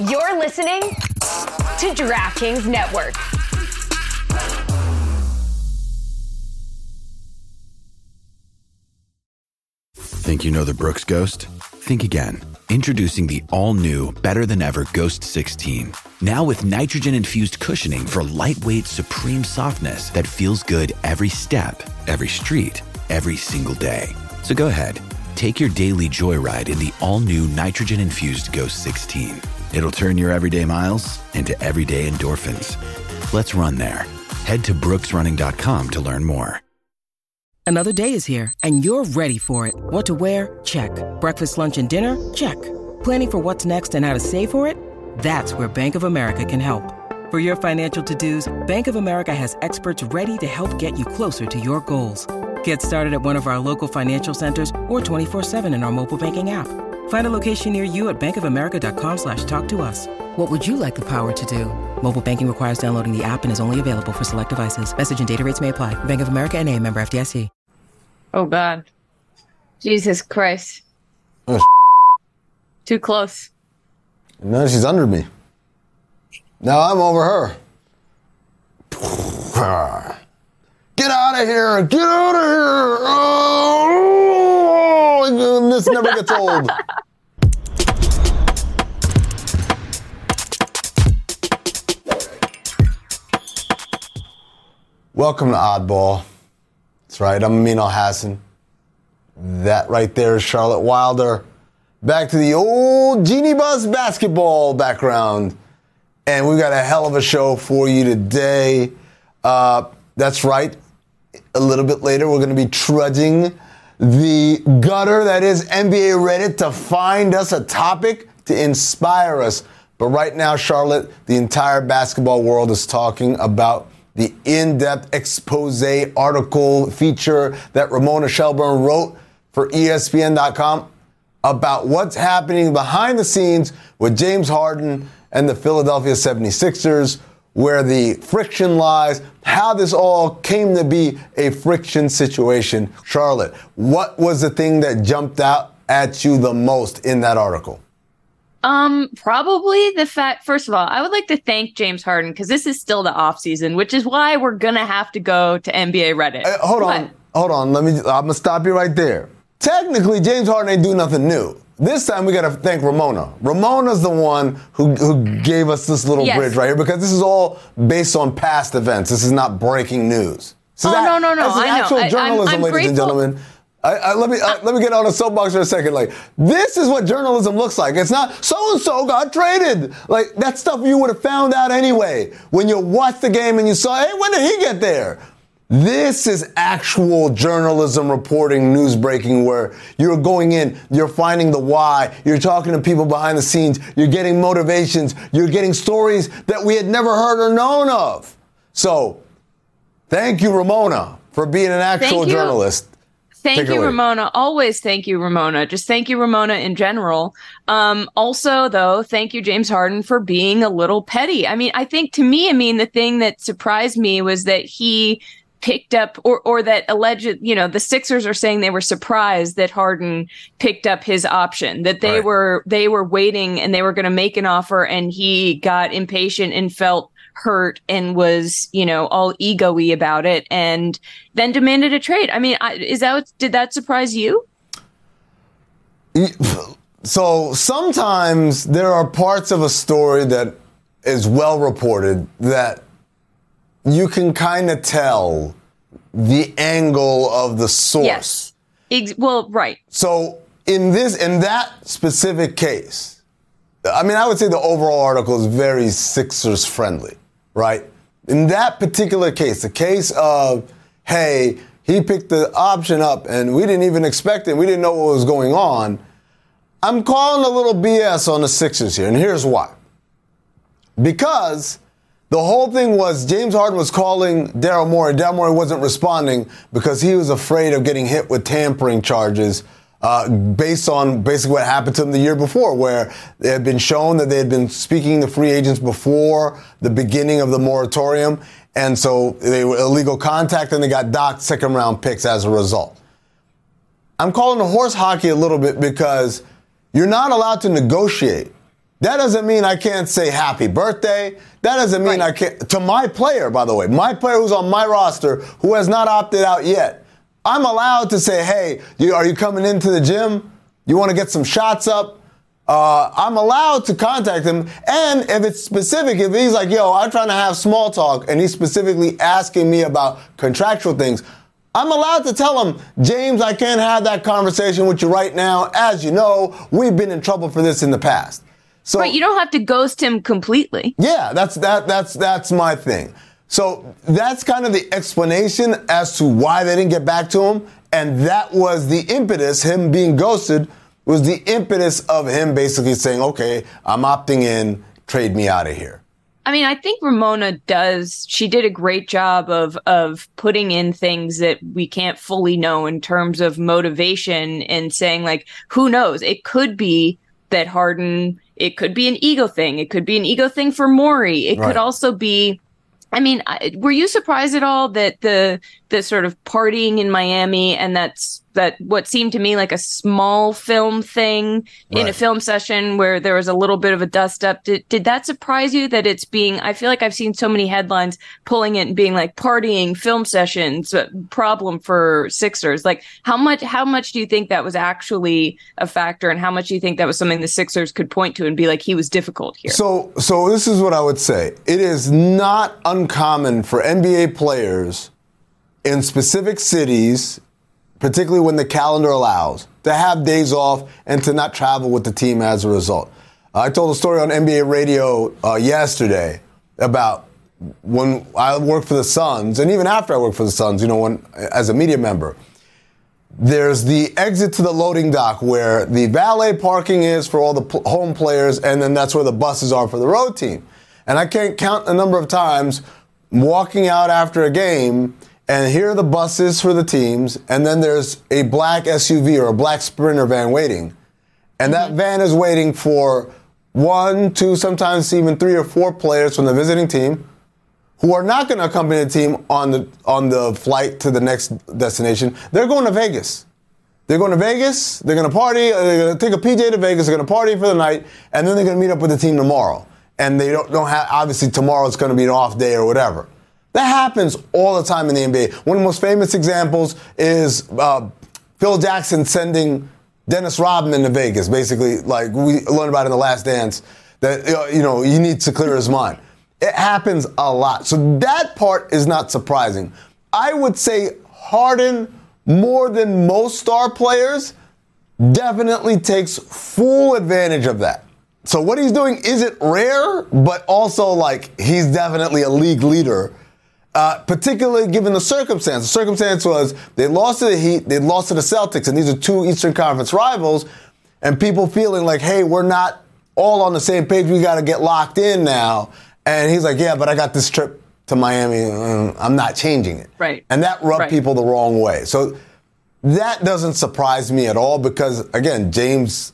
You're listening to DraftKings Network. Think you know the Brooks Ghost? Think again. Introducing the all new, better than ever Ghost 16. Now with nitrogen infused cushioning for lightweight, supreme softness that feels good every step, every street, every single day. So go ahead, take your daily joyride in the all new nitrogen infused Ghost 16. It'll turn your everyday miles into everyday endorphins. Let's run there. Head to brooksrunning.com to learn more. Another day is here, and you're ready for it. What to wear? Check. Breakfast, lunch, and dinner? Check. Planning for what's next and how to save for it? That's where Bank of America can help. For your financial to dos, Bank of America has experts ready to help get you closer to your goals. Get started at one of our local financial centers or 24-7 in our mobile banking app. Find a location near you at bankofamerica.com slash talk to us. What would you like the power to do? Mobile banking requires downloading the app and is only available for select devices. Message and data rates may apply. Bank of America and a member FDIC. Oh God. Jesus Christ. Oh, Too close. No, she's under me. Now I'm over her. Get out of here! Get out of here! Oh, this never gets old. Welcome to Oddball. That's right, I'm Amin Al Hassan. That right there is Charlotte Wilder. Back to the old Genie Bus basketball background. And we've got a hell of a show for you today. Uh, that's right. A little bit later, we're going to be trudging the gutter that is NBA Reddit to find us a topic to inspire us. But right now, Charlotte, the entire basketball world is talking about the in depth expose article feature that Ramona Shelburne wrote for ESPN.com about what's happening behind the scenes with James Harden and the Philadelphia 76ers, where the friction lies, how this all came to be a friction situation. Charlotte, what was the thing that jumped out at you the most in that article? Um, probably the fact. First of all, I would like to thank James Harden because this is still the off season, which is why we're gonna have to go to NBA Reddit. Uh, hold What? on, hold on. Let me. I'm gonna stop you right there. Technically, James Harden ain't do nothing new. This time we gotta thank Ramona. Ramona's the one who, who gave us this little Yes. bridge right here because this is all based on past events. This is not breaking news. Is Oh, no, no, no, This is I know. actual I- I'm- journalism, I'm ladies and grateful- gentlemen. I, I, let me uh, let me get on a soapbox for a second. Like this is what journalism looks like. It's not so and so got traded. Like that stuff you would have found out anyway when you watched the game and you saw, hey, when did he get there? This is actual journalism reporting, news breaking, where you're going in, you're finding the why, you're talking to people behind the scenes, you're getting motivations, you're getting stories that we had never heard or known of. So, thank you, Ramona, for being an actual journalist. Thank Take you, away. Ramona. Always thank you, Ramona. Just thank you, Ramona, in general. Um, also, though, thank you, James Harden, for being a little petty. I mean, I think to me, I mean, the thing that surprised me was that he picked up or or that alleged, you know, the Sixers are saying they were surprised that Harden picked up his option, that they Right. were they were waiting and they were going to make an offer and he got impatient and felt hurt and was, you know, all ego-y about it and then demanded a trade. I mean, I, is that did that surprise you? So sometimes there are parts of a story that is well reported that you can kind of tell the angle of the source. Yes. Ex- well, right. So in this in that specific case, I mean I would say the overall article is very Sixers friendly, right? In that particular case, the case of hey, he picked the option up and we didn't even expect it, we didn't know what was going on. I'm calling a little BS on the Sixers here, and here's why. Because the whole thing was James Harden was calling Daryl Morey. Daryl Morey wasn't responding because he was afraid of getting hit with tampering charges uh, based on basically what happened to them the year before, where it had been shown that they had been speaking to free agents before the beginning of the moratorium. And so they were illegal contact and they got docked second round picks as a result. I'm calling the horse hockey a little bit because you're not allowed to negotiate That doesn't mean I can't say happy birthday. That doesn't mean Right. I can't. To my player, by the way, my player who's on my roster who has not opted out yet, I'm allowed to say, hey, you, are you coming into the gym? You want to get some shots up? Uh, I'm allowed to contact him. And if it's specific, if he's like, yo, I'm trying to have small talk, and he's specifically asking me about contractual things, I'm allowed to tell him, James, I can't have that conversation with you right now. As you know, we've been in trouble for this in the past. So But you don't have to ghost him completely. yeah, that's that that's that's my thing. So that's kind of the explanation as to why they didn't get back to him, and that was the impetus. Him being ghosted was the impetus of him basically saying, "Okay, I'm opting in. Trade me out of here." I mean, I think Ramona does. She did a great job of of putting in things that we can't fully know in terms of motivation and saying like, who knows? It could be that Harden. It could be an ego thing. It could be an ego thing for Morey. It Right. could also be. I mean, were you surprised at all that the the sort of partying in Miami and that's that what seemed to me like a small film thing in a film session where there was a little bit of a dust up. Did, did that surprise you that it's being? I feel like I've seen so many headlines pulling it and being like partying film sessions uh, problem for Sixers. Like how much how much do you think that was actually a factor, and how much do you think that was something the Sixers could point to and be like he was difficult here? So, so this is what I would say. It is not uncommon for NBA players in specific cities, particularly when the calendar allows, to have days off and to not travel with the team as a result. I told a story on NBA radio uh, yesterday about when I worked for the Suns, and even after I worked for the Suns, you know, when as a media member there's the exit to the loading dock where the valet parking is for all the home players, and then that's where the buses are for the road team. And I can't count the number of times walking out after a game and here are the buses for the teams, and then there's a black SUV or a black Sprinter van waiting. And that van is waiting for one, two, sometimes even three or four players from the visiting team who are not going to accompany the team on the on the flight to the next destination. They're going to Vegas. They're going to Vegas. They're going to party. uh, They're going to take a PJ to Vegas. They're going to party for the night, and then they're going to meet up with the team tomorrow. And they don't, don't have obviously tomorrow is going to be an off day or whatever. That happens all the time in the NBA. One of the most famous examples is uh, Phil Jackson sending Dennis Rodman to Vegas. Basically, like we learned about in the Last Dance, that uh, you know he needs to clear his mind. It happens a lot. So that part is not surprising. I would say Harden, more than most star players, definitely takes full advantage of that. So what he's doing isn't rare, but also like he's definitely a league leader. Uh, particularly given the circumstance. The circumstance was they lost to the Heat, they lost to the Celtics, and these are two Eastern Conference rivals, and people feeling like, hey, we're not all on the same page. We got to get locked in now. And he's like, yeah, but I got this trip to Miami. I'm not changing it. Right. And that rubbed Right. people the wrong way. So that doesn't surprise me at all because, again, James,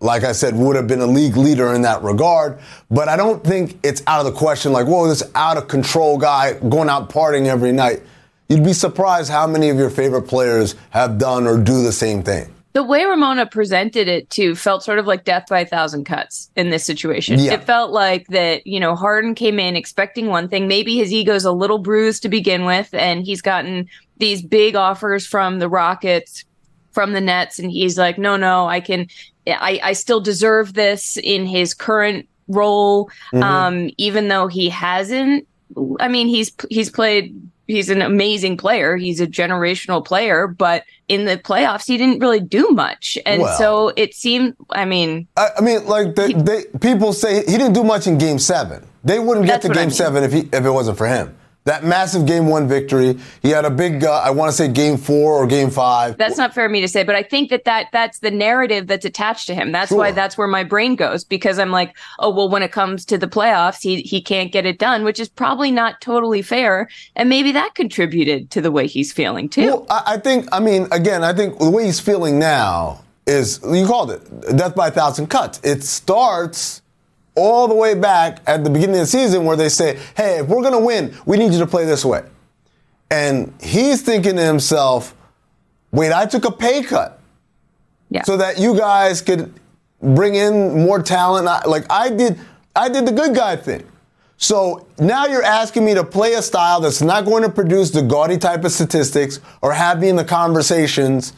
like I said, would have been a league leader in that regard. But I don't think it's out of the question, like, whoa, this out of control guy going out partying every night. You'd be surprised how many of your favorite players have done or do the same thing. the way Ramona presented it too felt sort of like death by a thousand cuts in this situation. Yeah. It felt like that, you know, Harden came in expecting one thing. Maybe his ego's a little bruised to begin with, and he's gotten these big offers from the Rockets, from the Nets, and he's like, no, no, I can, I, I still deserve this in his current role, um, even though he hasn't. I mean, he's he's played. He's an amazing player. He's a generational player, but in the playoffs, he didn't really do much, and Well- so it seemed. I mean, I, I mean, like they, they, people say he didn't do much in Game Seven. They wouldn't get to what I Game mean. Seven if he if it wasn't for him. That massive Game One victory. He had a big. Uh, I want to say Game Four or Game Five. that's not fair of me to say, but I think that, that that's the narrative that's attached to him. That's why that's where my brain goes because I'm like, oh well, when it comes to the playoffs, he he can't get it done, which is probably not totally fair, and maybe that contributed to the way he's feeling too. Well, I, I think. I mean, again, I think the way he's feeling now is you called it death by a thousand cuts. It starts all the way back at the beginning of the season where they say, "Hey, if we're gonna win, we need you to play this way," and he's thinking to himself, "Wait, I took a pay cut." yeah. so that you guys could bring in more talent. I- Like I did, I did the good guy thing. So now you're asking me to play a style that's not going to produce the gaudy type of statistics or have me in the conversations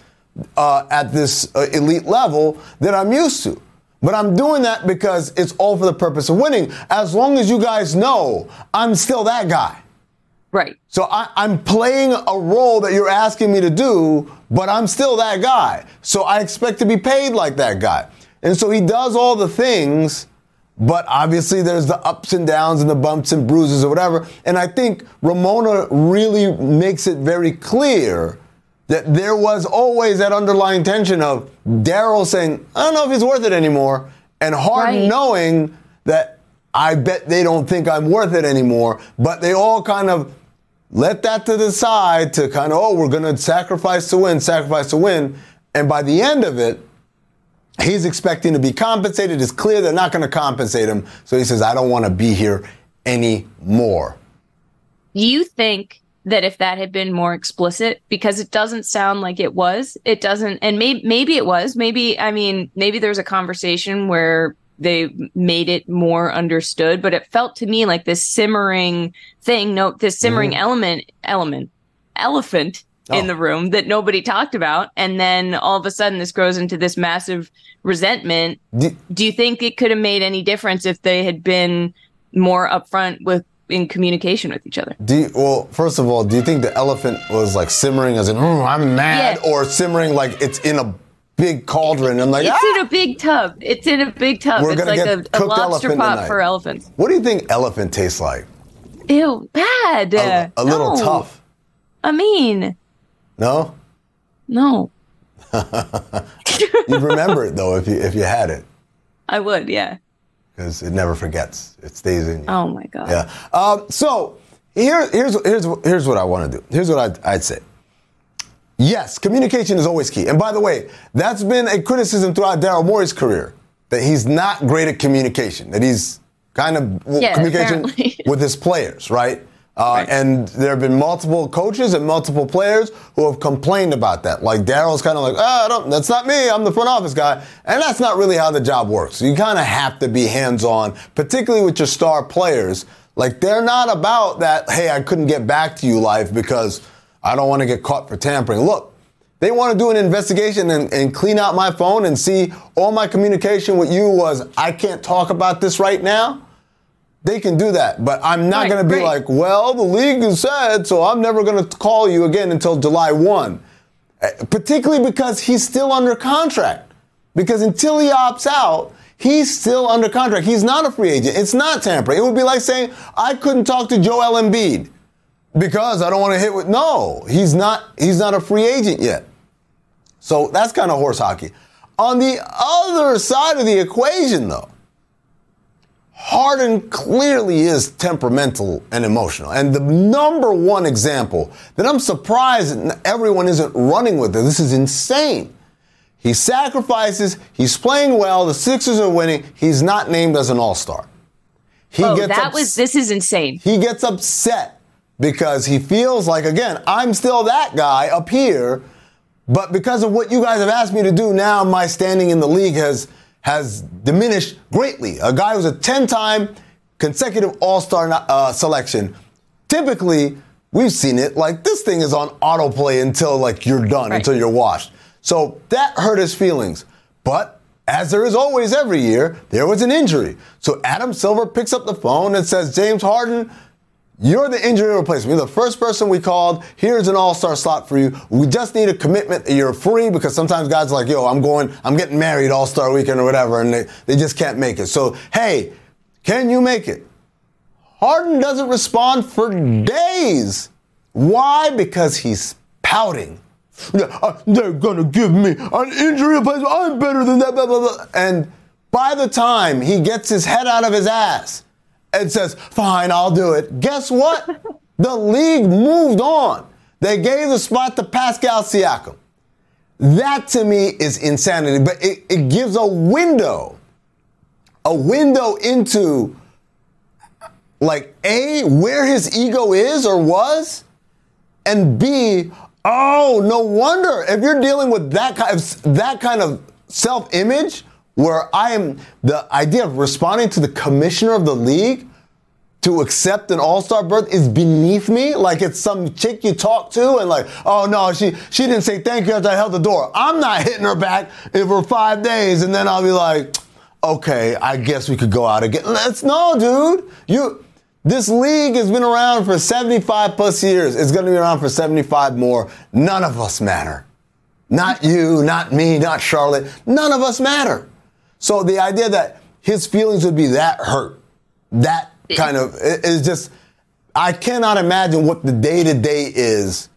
uh, at this uh, elite level that I'm used to. But I'm doing that because it's all for the purpose of winning. As long as you guys know, I'm still that guy. Right. So I, I'm playing a role that you're asking me to do, but I'm still that guy. So I expect to be paid like that guy. And so he does all the things, but obviously there's the ups and downs and the bumps and bruises or whatever. And I think Ramona really makes it very clear that there was always that underlying tension of Daryl saying, I don't know if he's worth it anymore, and Harden Right. knowing that I bet they don't think I'm worth it anymore, but they all kind of let that to the side to kind of, oh, we're going to sacrifice to win, sacrifice to win. And by the end of it, he's expecting to be compensated. It's clear they're not going to compensate him. So he says, I don't want to be here anymore. Do you think that if that had been more explicit, because it doesn't sound like it was, it doesn't, and maybe maybe it was, maybe I mean, maybe there's a conversation where they made it more understood, but it felt to me like this simmering thing, no, this simmering mm-hmm. element, element, elephant oh. in Oh. the room that nobody talked about, and then all of a sudden this grows into this massive resentment. Do- Do you think it could have made any difference if they had been more upfront with in communication with each other? Do you, well, first of all, do you think the elephant was like simmering as in, "Mm, I'm mad, Yeah. or simmering like it's in a big cauldron? I'm like, It's "Ah!" in a big tub. It's in a big tub. We're it's like a, a lobster pot tonight. for elephants. what do you think elephant tastes like? Ew, bad. A, a little No. tough. I mean, No? no. You'd remember it though if you if you had it, I would, yeah. Because it never forgets. It stays in you. Oh my god. Yeah. Um, so here, here's here's here's what I want to do. Here's what I'd, I'd say. Yes, communication is always key. And by the way, that's been a criticism throughout Daryl Morey's career that he's not great at communication. That he's kind of well, Yeah, communication apparently. with his players, right? Uh, Right. And there have been multiple coaches and multiple players who have complained about that. Like Daryl's kind of like, I don't, that's not me. I'm the front office guy, and that's not really how the job works. You kind of have to be hands-on, particularly with your star players. Like they're not about that. Hey, I couldn't get back to you life because I don't want to get caught for tampering. Look, they want to do an investigation and, and clean out my phone and see all my communication with you was I can't talk about this right now. They can do that, but I'm not Right, going to be great. like, well, the league has said, so I'm never going to call you again until July 1. Uh, Particularly because he's still under contract. Because until he opts out, he's still under contract. He's not a free agent. It's not tampering. It would be like saying, I couldn't talk to Joel Embiid because I don't want to hit with. No, he's not. He's not a free agent yet. So that's kind of horse hockey. On the other side of the equation, though, Harden clearly is temperamental and emotional. And the number one example that I'm surprised everyone isn't running with it, this is insane. He sacrifices, he's playing well, the Sixers are winning, he's not named as an all star. He oh, gets that ups- was this is insane. he gets upset because he feels like again i'm still that guy up here but because of what you guys have asked me to do now my standing in the league has has diminished greatly a guy who's a 10-time consecutive all-star uh, selection typically we've seen it like this thing is on autoplay until like you're done Right. until you're washed so that hurt his feelings but as there is always every year, there was an injury. So Adam Silver picks up the phone and says, James Harden, you're the injury replacement. You're the first person we called. Here's an all-star slot for you. We just need a commitment that you're free because sometimes guys are like, yo, I'm going, I'm getting married all-star weekend or whatever, and they, they just can't make it. So, hey, can you make it? Harden doesn't respond for days. Why? Because he's pouting. Uh, They're gonna give me an injury replacement. I'm better than that. Blah, blah, blah. And by the time he gets his head out of his ass and says, "Fine, I'll do it," guess what? the league moved on. They gave the spot to Pascal Siakam. That to me is insanity. But it, it gives a window, a window into like A, where his ego is or was, and B, oh, no wonder if you're dealing with that kind of that kind of self-image, where I am the idea of responding to the commissioner of the league to accept an all-star berth is beneath me. Like it's some chick you talk to and like, oh no, she she didn't say thank you after I held the door. I'm not hitting her back for five days and then I'll be like, okay, I guess we could go out again. Let's no, dude. You this league has been around for 75 plus years. It's gonna be around for 75 more. None of us matter. Not you, not me, not Charlotte. None of us matter. So the idea that his feelings would be that hurt, that kind of is just I cannot imagine what the day to day is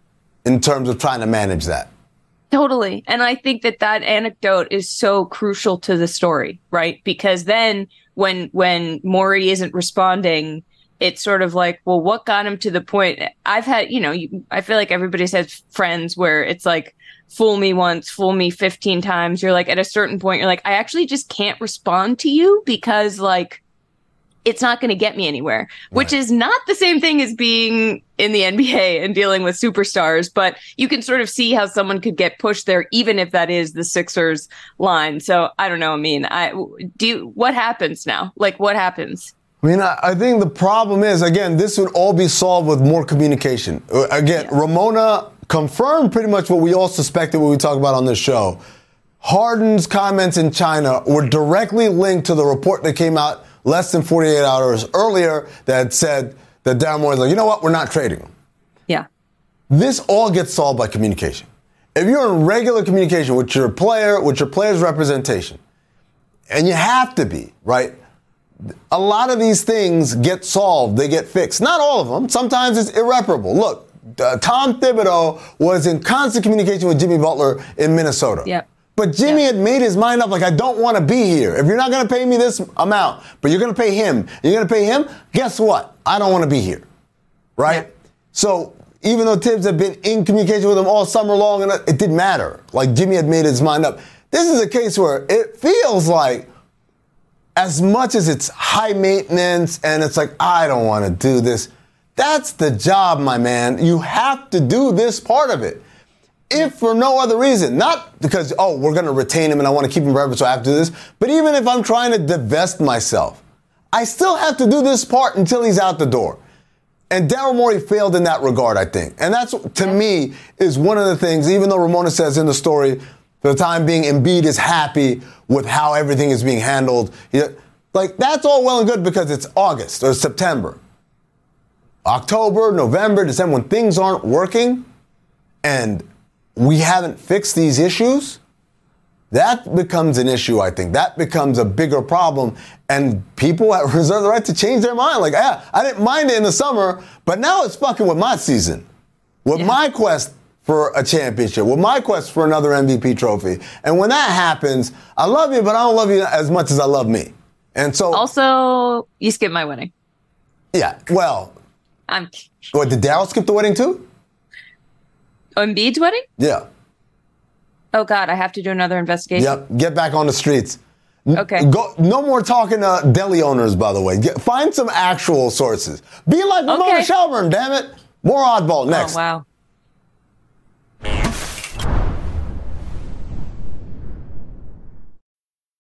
in terms of trying to manage that. Totally. And I think that that anecdote is so crucial to the story, right? Because then when when Morey isn't responding, it's sort of like, well, what got him to the point? I've had, you know, you, I feel like everybody's had friends where it's like, fool me once, fool me 15 times. You're like, at a certain point, you're like, I actually just can't respond to you because, like, it's not going to get me anywhere, right. which is not the same thing as being in the NBA and dealing with superstars. But you can sort of see how someone could get pushed there, even if that is the Sixers line. So I don't know. I mean, I do. You, what happens now? Like, what happens? I mean, I, I, think the problem is again, this would all be solved with more communication. Uh, again, yeah. Ramona confirmed pretty much what we all suspected when we talked about on this show. Harden's comments in China were directly linked to the report that came out less than 48 hours earlier that said that Daryl Morey's like, you know what, we're not trading him. Yeah. This all gets solved by communication. If you're in regular communication with your player, with your player's representation, and you have to be, right? A lot of these things get solved, they get fixed. Not all of them. Sometimes it's irreparable. Look, uh, Tom Thibodeau was in constant communication with Jimmy Butler in Minnesota. Yep. But Jimmy yeah. had made his mind up like, I don't want to be here. If you're not going to pay me this amount, but you're going to pay him, you're going to pay him, guess what? I don't want to be here. Right? Yeah. So even though Thibs had been in communication with him all summer long, and it didn't matter. Like Jimmy had made his mind up. This is a case where it feels like, as much as it's high maintenance and it's like, I don't want to do this, that's the job, my man. You have to do this part of it if for no other reason, not because, oh, we're going to retain him and I want to keep him forever, so I have to do this, but even if I'm trying to divest myself, I still have to do this part until he's out the door. And Daryl Morey failed in that regard, I think. And that's, to me, is one of the things, even though Ramona says in the story, for the time being, Embiid is happy with how everything is being handled. Like, that's all well and good because it's August or September. October, November, December, when things aren't working and we haven't fixed these issues, that becomes an issue, I think. That becomes a bigger problem. And people have reserve the right to change their mind. Like, yeah, I didn't mind it in the summer, but now it's fucking with my season, with yeah. my quest for a championship, with my quest for another MVP trophy. And when that happens, I love you, but I don't love you as much as I love me. And so. Also, you skipped my wedding. Yeah, well. I'm. What, did Daryl skip the wedding too? Embiid's wedding? Yeah. Oh God, I have to do another investigation. Yep. Get back on the streets. Okay. Go, no more talking to deli owners, by the way. Get, find some actual sources. Be like Ramona okay. Shelburne, damn it. More oddball oh, next. Oh, wow.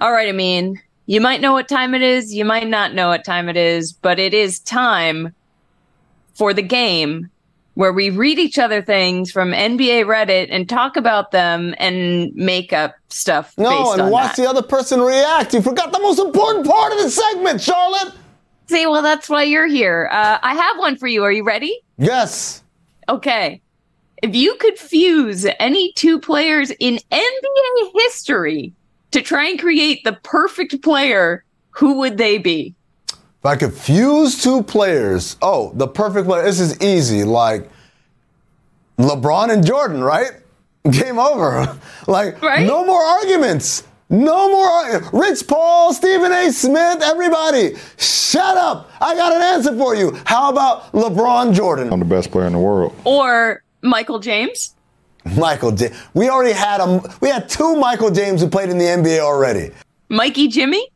All right, I mean, you might know what time it is, you might not know what time it is, but it is time for the game where we read each other things from NBA Reddit and talk about them and make up stuff. No, and watch that. the other person react. You forgot the most important part of the segment, Charlotte. See, well, that's why you're here. Uh, I have one for you. Are you ready? Yes. Okay. If you could fuse any two players in NBA history to try and create the perfect player, who would they be? If I could fuse two players, oh, the perfect player. This is easy. Like LeBron and Jordan, right? Game over. like, right? no more arguments. No more. Rich Paul, Stephen A. Smith, everybody, shut up. I got an answer for you. How about LeBron Jordan? I'm the best player in the world. Or Michael James? Michael James. We already had a, we had two Michael James who played in the NBA already. Mikey Jimmy?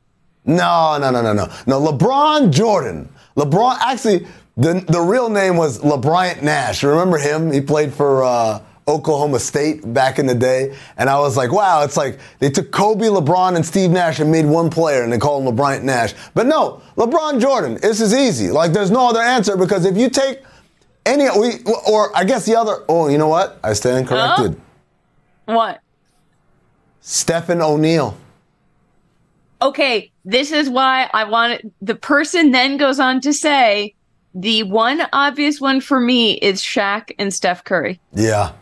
No, no, no, no, no. No, LeBron Jordan. LeBron, actually, the, the real name was LeBryant Nash. Remember him? He played for uh, Oklahoma State back in the day. And I was like, wow, it's like they took Kobe, LeBron, and Steve Nash and made one player and they called him LeBryant Nash. But no, LeBron Jordan. This is easy. Like, there's no other answer because if you take any, we, or I guess the other, oh, you know what? I stand corrected. Huh? What? Stephen O'Neal. Okay, this is why I wanted. The person then goes on to say, the one obvious one for me is Shaq and Steph Curry. Yeah.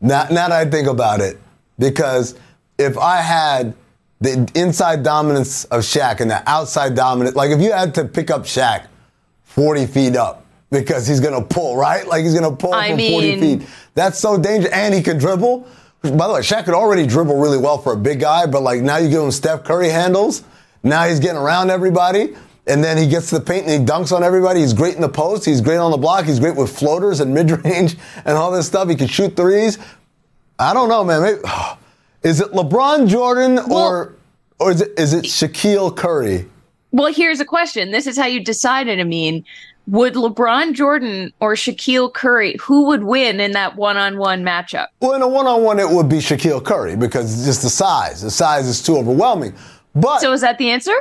Now, now that I think about it, because if I had the inside dominance of Shaq and the outside dominance, like if you had to pick up Shaq 40 feet up because he's going to pull, right? Like he's going to pull I from mean, 40 feet. That's so dangerous. And he can dribble. By the way, Shaq could already dribble really well for a big guy, but like now you give him Steph Curry handles. Now he's getting around everybody. And then he gets to the paint and he dunks on everybody. He's great in the post. He's great on the block. He's great with floaters and mid range and all this stuff. He can shoot threes. I don't know, man. Maybe, is it LeBron Jordan Well- or or is it is it Shaquille Curry? Well, here's a question. This is how you decide it, I mean. Would LeBron Jordan or Shaquille Curry, who would win in that one on one matchup? Well, in a one-on-one, it would be Shaquille Curry because just the size. The size is too overwhelming. But So is that the answer?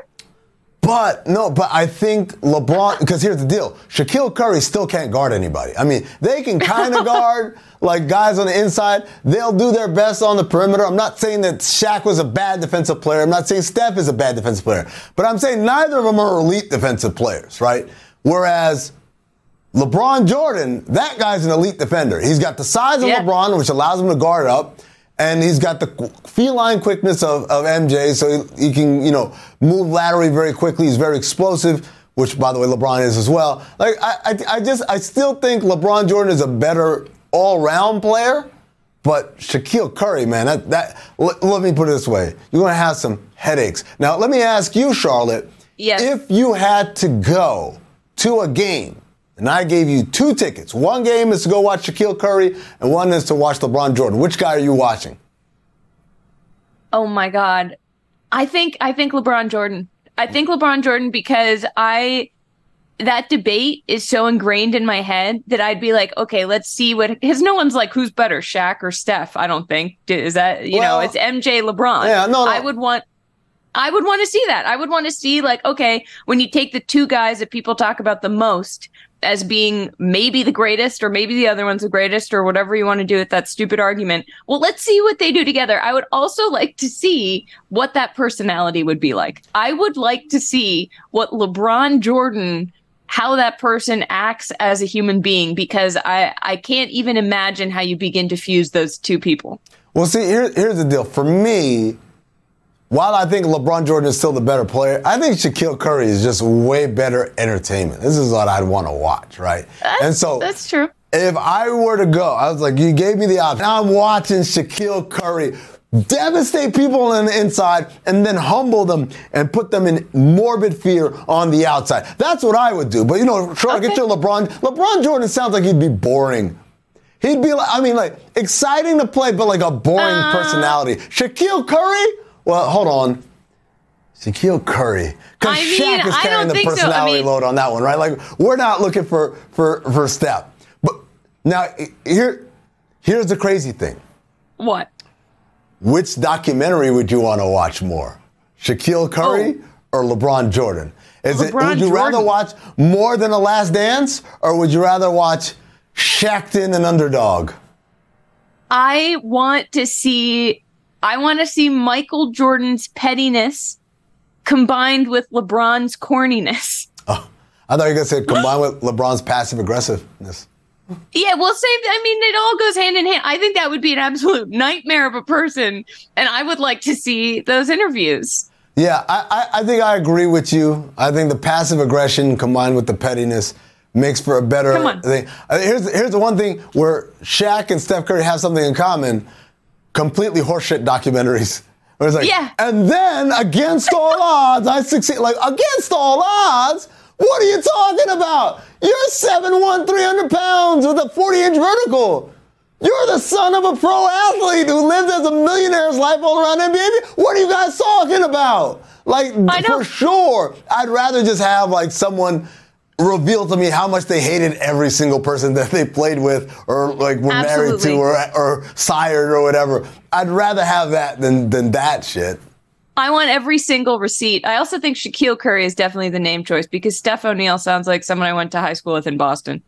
But no, but I think LeBron, because here's the deal Shaquille Curry still can't guard anybody. I mean, they can kind of guard like guys on the inside. They'll do their best on the perimeter. I'm not saying that Shaq was a bad defensive player. I'm not saying Steph is a bad defensive player. But I'm saying neither of them are elite defensive players, right? Whereas LeBron Jordan, that guy's an elite defender. He's got the size of Yeah. LeBron, which allows him to guard up, and he's got the feline quickness of, of MJ, so he, he can, you know, move laterally very quickly. He's very explosive, which, by the way, LeBron is as well. Like, I, I, I just, I still think LeBron Jordan is a better all-round player, but Shaquille Curry, man, that, that let, let me put it this way: you're going to have some headaches. Now, let me ask you, Charlotte, Yes. if you had to go to a game and I gave you two tickets. One game is to go watch Shaquille Curry, and one is to watch LeBron Jordan. Which guy are you watching? Oh my God. I think I think LeBron Jordan. I think LeBron Jordan because I that debate is so ingrained in my head that I'd be like, okay, let's see what because no one's like who's better, Shaq or Steph. I don't think is that you Well, know it's MJ LeBron. yeah, no, no. I would want. I would want to see that. I would want to see like, okay, when you take the two guys that people talk about the most as being maybe the greatest or maybe the other one's the greatest or whatever you want to do with that stupid argument. Well, let's see what they do together. I would also like to see what that personality would be like. I would like to see what LeBron Jordan how that person acts as a human being because I I can't even imagine how you begin to fuse those two people. Well, see, here, here's the deal. For me, while I think LeBron Jordan is still the better player, I think Shaquille Curry is just way better entertainment. This is what I'd want to watch, right? and so That's true. if I were to go, I was like, you gave me the option. Now I'm watching Shaquille Curry devastate people on the inside and then humble them and put them in morbid fear on the outside. That's what I would do. But you know, try to get Okay. your LeBron. LeBron Jordan sounds like he'd be boring. He'd be like, I mean, like exciting to play, but like a boring Uh. personality. Shaquille Curry? Well, hold on. Shaquille Curry. Because I mean, Shaq is carrying the think so. I personality mean- load on that one, right? Like, we're not looking for for for Steph. But now here here's the crazy thing. What? Which documentary would you want to watch more? Shaquille Curry oh. or LeBron Jordan? Is it Oh. Would you rather watch more than The Last Dance or would you rather watch Shaqtin' an underdog. I want to see I want to see Michael Jordan's pettiness combined with LeBron's corniness. Oh, I thought you were gonna say combined with LeBron's passive aggressiveness. Yeah, well, same. I mean, it all goes hand in hand. I think that would be an absolute nightmare of a person, and I would like to see those interviews. Yeah, I, I, I think I agree with you. I think the passive aggression combined with the pettiness makes for a better Come on. thing. Uh, Here's here's the one thing where Shaq and Steph Curry have something in common: completely horseshit documentaries. Where it's like, Yeah. and then against all odds, I succeed. Like against all odds, what are you talking about? You're 7'1", 300 pounds with a 40 inch vertical. You're the son of a pro athlete who lives as a millionaire's life all around NBA. What are you guys talking about? Like, for sure, I'd rather just have like someone reveal to me how much they hated every single person that they played with or like were married to or, or sired or whatever. I'd rather have that than, than that shit. I want every single receipt. I also think Shaquille Curry is definitely the name choice because Steph O'Neal sounds like someone I went to high school with in Boston.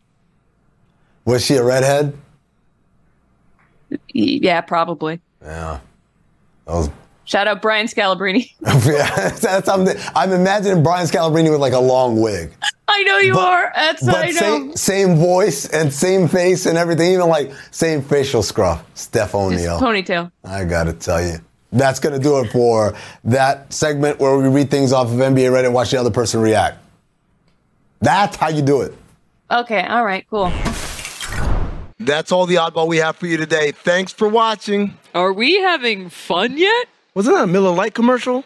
Was she a redhead? Yeah, probably. Yeah. That was Shout out Brian Scalabrine. yeah, that's something. I'm imagining Brian Scalabrine with like a long wig. I know you But- are. That's what I But know. same, same voice and same face and everything, even like same facial scruff. Steph Just O'Neal. ponytail. I gotta tell you. That's gonna do it for that segment where we read things off of NBA Reddit and watch the other person react. That's how you do it. Okay, all right, cool. That's all the oddball we have for you today. Thanks for watching. Are we having fun yet? Wasn't that a Miller Lite commercial?